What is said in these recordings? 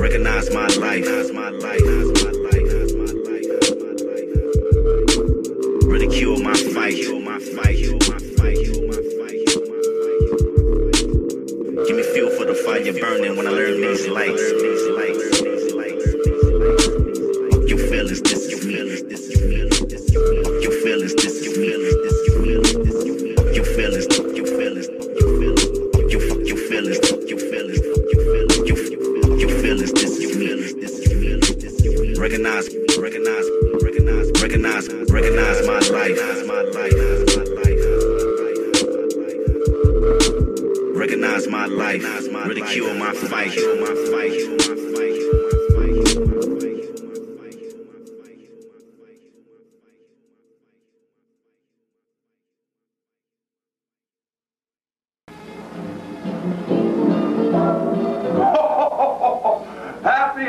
Recognize my life. Ridicule my fight. You you you you you Give me fuel for the fire burning when I learn these lights. Your feelings, this, your feelings, this, your feelings, this,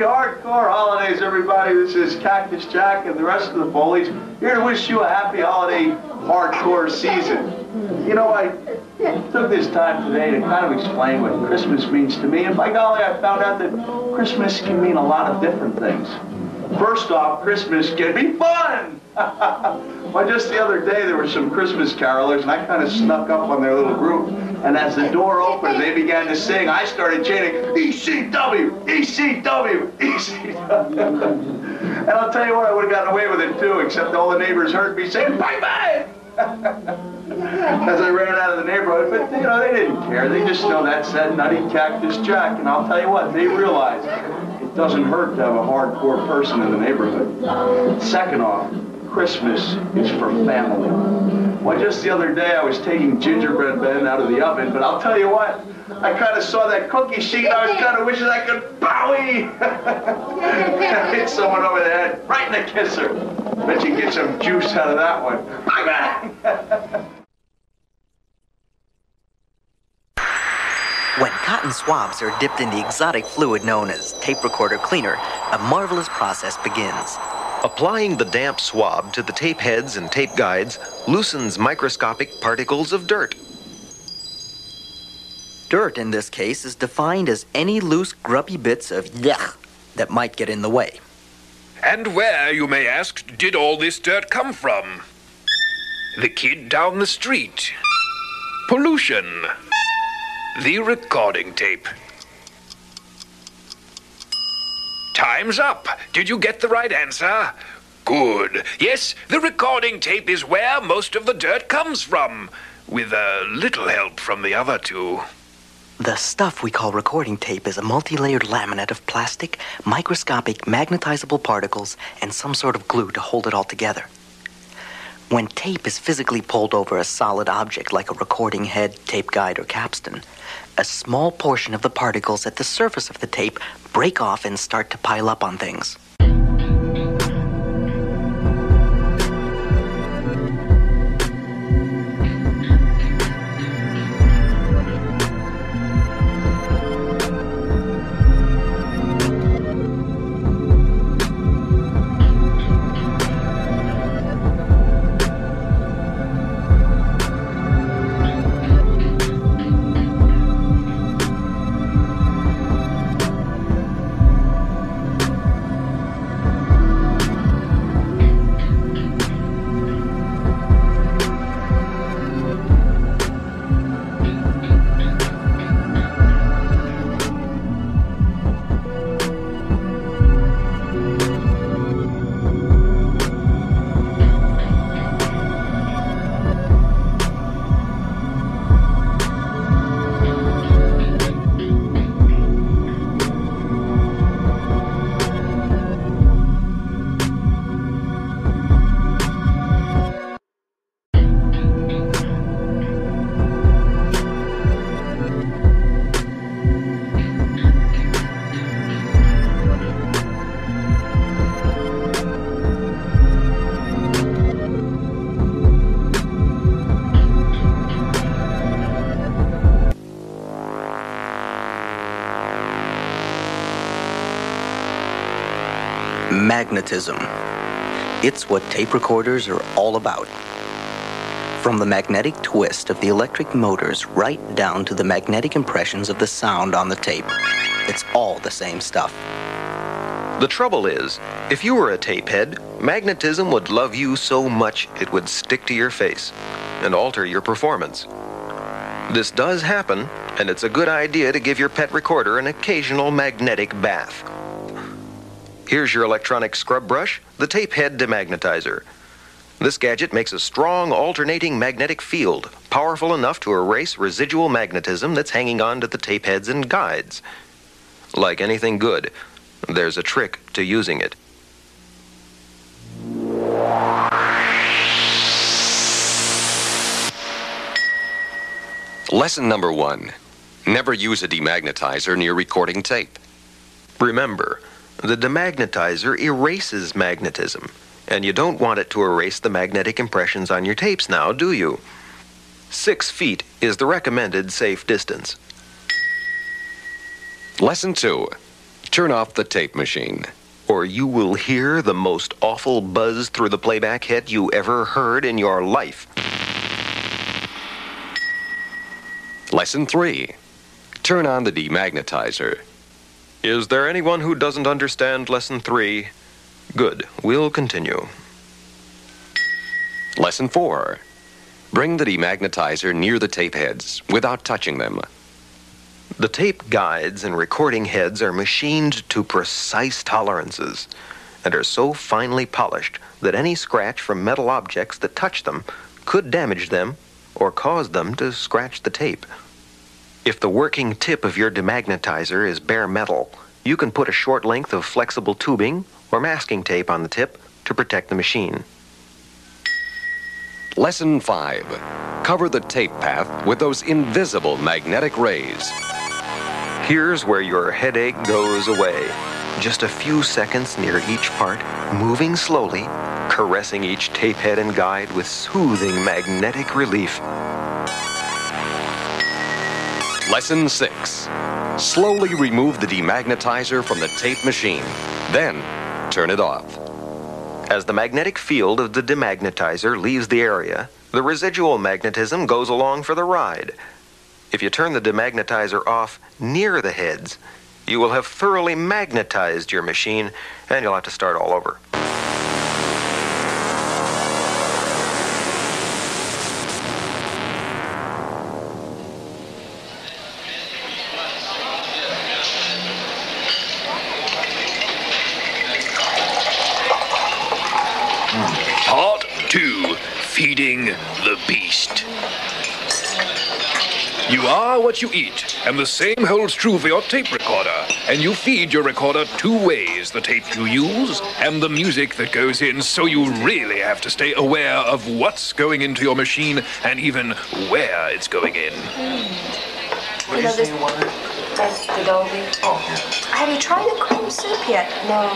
hardcore holidays, everybody. This is Cactus Jack and the rest of the Foley's here to wish you a happy holiday hardcore season. You know, I took this time today to kind of explain what Christmas means to me, and by golly, I found out that Christmas can mean a lot of different things. First off, Christmas can be fun! Why, just the other day, there were some Christmas carolers, and I kind of snuck up on their little group. And as the door opened, they began to sing. I started chanting, ECW, ECW, ECW. and I'll tell you what, I would have gotten away with it too, except all the neighbors heard me saying, bye bye! as I ran out of the neighborhood. But, you know, they didn't care. They just know that said Nutty Cactus Jack. And I'll tell you what, they realized it doesn't hurt to have a hardcore person in the neighborhood. Second off, Christmas is for family. Why, just the other day I was taking gingerbread men out of the oven, but I'll tell you what, I kind of saw that cookie sheet and I was kind of wishing I could bowie. hit someone over the head, right in the kisser. Bet you get some juice out of that one. Bye. When cotton swabs are dipped in the exotic fluid known as tape recorder cleaner, a marvelous process begins. Applying the damp swab to the tape heads and tape guides loosens microscopic particles of dirt. Dirt, in this case, is defined as any loose, grubby bits of yuck that might get in the way. And where, you may ask, did all this dirt come from? The kid down the street. Pollution. The recording tape. Time's up. Did you get the right answer? Good. Yes, the recording tape is where most of the dirt comes from, with a little help from the other two. The stuff we call recording tape is a multi layered laminate of plastic, microscopic, magnetizable particles, and some sort of glue to hold it all together. When tape is physically pulled over a solid object like a recording head, tape guide, or capstan, a small portion of the particles at the surface of the tape break off and start to pile up on things. Magnetism. It's what tape recorders are all about. From the magnetic twist of the electric motors right down to the magnetic impressions of the sound on the tape. It's all the same stuff. The trouble is, if you were a tape head, magnetism would love you so much it would stick to your face and alter your performance. This does happen, and it's a good idea to give your pet recorder an occasional magnetic bath. Here's your electronic scrub brush, the tape head demagnetizer. This gadget makes a strong alternating magnetic field, powerful enough to erase residual magnetism that's hanging on to the tape heads and guides. Like anything good, there's a trick to using it. Lesson number one never use a demagnetizer near recording tape. Remember, the demagnetizer erases magnetism, and you don't want it to erase the magnetic impressions on your tapes now, do you? Six feet is the recommended safe distance. Lesson two turn off the tape machine. Or you will hear the most awful buzz through the playback head you ever heard in your life. Lesson three turn on the demagnetizer. Is there anyone who doesn't understand lesson three? Good, we'll continue. Lesson four bring the demagnetizer near the tape heads without touching them. The tape guides and recording heads are machined to precise tolerances and are so finely polished that any scratch from metal objects that touch them could damage them or cause them to scratch the tape. If the working tip of your demagnetizer is bare metal, you can put a short length of flexible tubing or masking tape on the tip to protect the machine. Lesson 5 Cover the tape path with those invisible magnetic rays. Here's where your headache goes away. Just a few seconds near each part, moving slowly, caressing each tape head and guide with soothing magnetic relief. Lesson 6 Slowly remove the demagnetizer from the tape machine. Then turn it off. As the magnetic field of the demagnetizer leaves the area, the residual magnetism goes along for the ride. If you turn the demagnetizer off near the heads, you will have thoroughly magnetized your machine and you'll have to start all over. The Beast. You are what you eat, and the same holds true for your tape recorder. And you feed your recorder two ways the tape you use and the music that goes in, so you really have to stay aware of what's going into your machine and even where it's going in. you know, this, that's the Dolby. Oh, yeah. Have you tried the cream soup yet? No.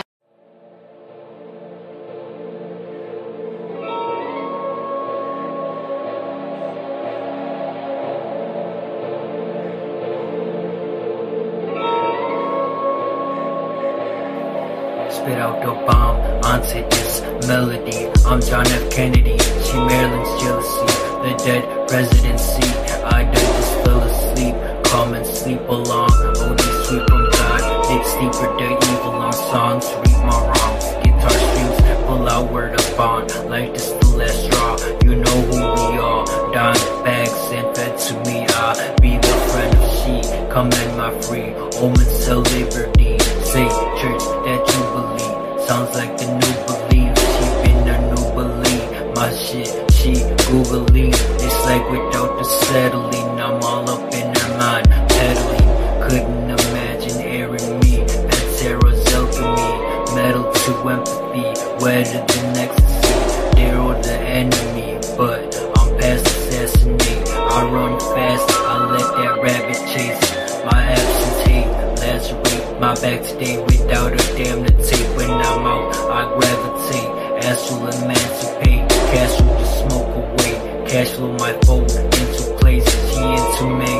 Spit out the bomb onto this melody. I'm John F. Kennedy, she Maryland's jealousy, the dead presidency. I done just fell asleep, Come and sleep along. OD sweet from God, dig steeper the evil on songs, read my wrongs. Guitar strings, pull out word of bond, like this the last straw. You know who we are, dime bags and fed to me. I be the friend of she, command my free, omens till liberty. Say church that you sounds like the new belief. She been a new belief my shit, she googly. It's like without the settling, I'm all up in her mind, peddling Couldn't imagine airing me, Pantera's alchemy, metal to empathy, wetter than ecstasy. They're all the enemy, but I'm past assassinate. I run my back today without a damn to tape. When I'm out, I gravitate. Astral emancipate, cash the smoke away. Cash flow my fold into places She intimate, young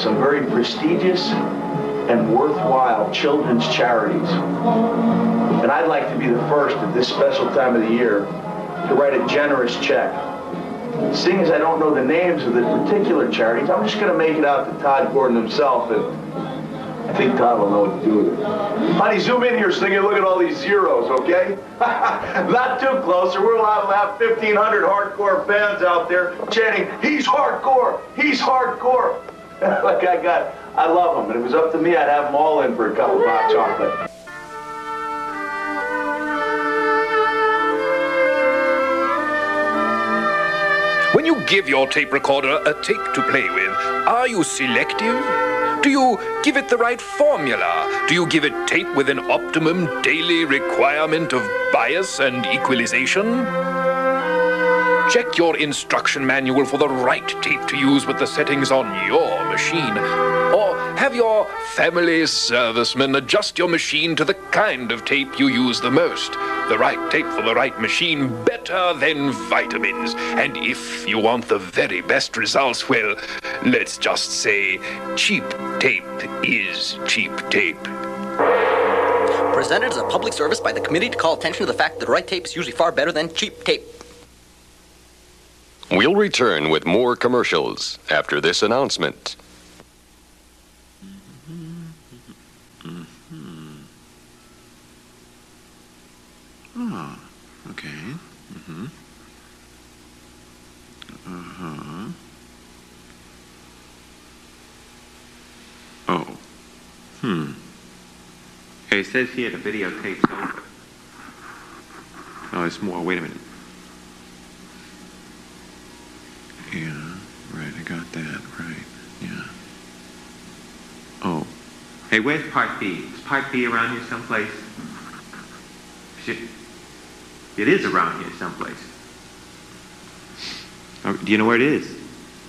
some very prestigious and worthwhile children's charities. And I'd like to be the first at this special time of the year to write a generous check. Seeing as I don't know the names of the particular charities, I'm just going to make it out to Todd Gordon himself, and I think Todd will know what to do with it. Honey, zoom in here so can look at all these zeros, okay? Not too close, or to have 1,500 hardcore fans out there chanting, he's hardcore, he's hardcore. Look, I got, I love them, and it was up to me, I'd have them all in for a cup of hot chocolate. When you give your tape recorder a tape to play with, are you selective? Do you give it the right formula? Do you give it tape with an optimum daily requirement of bias and equalization? Check your instruction manual for the right tape to use with the settings on your machine. Or have your family serviceman adjust your machine to the kind of tape you use the most. The right tape for the right machine, better than vitamins. And if you want the very best results, well, let's just say cheap tape is cheap tape. Presented as a public service by the committee to call attention to the fact that right tape is usually far better than cheap tape. We'll return with more commercials after this announcement. Oh, okay. Mm-hmm. Uh-huh. Oh. Hmm. Hey, it says here the videotape's over. Oh, it's more. Wait a minute. Yeah, right. I got that. Right. Yeah. Oh. Hey, where's Part B? Is Part B around here someplace? It is around here someplace. oh. Do you know where it is?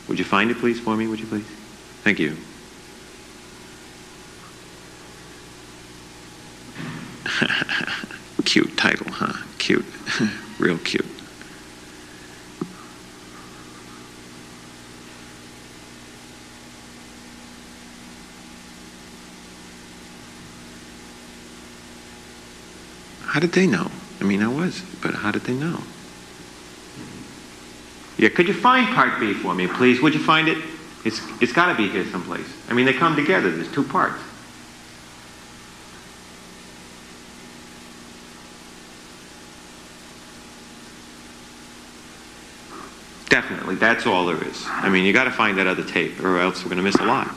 Would you find it, please, for me? Would you please? Thank you. cute title, huh? Cute. Real cute. Did they know? I mean, I was, but how did they know? Yeah, could you find Part B for me, please? Would you find it? It's, it's got to be here someplace. I mean, they come together. There's two parts. Definitely, that's all there is. I mean, you got to find that other tape, or else we're going to miss a lot.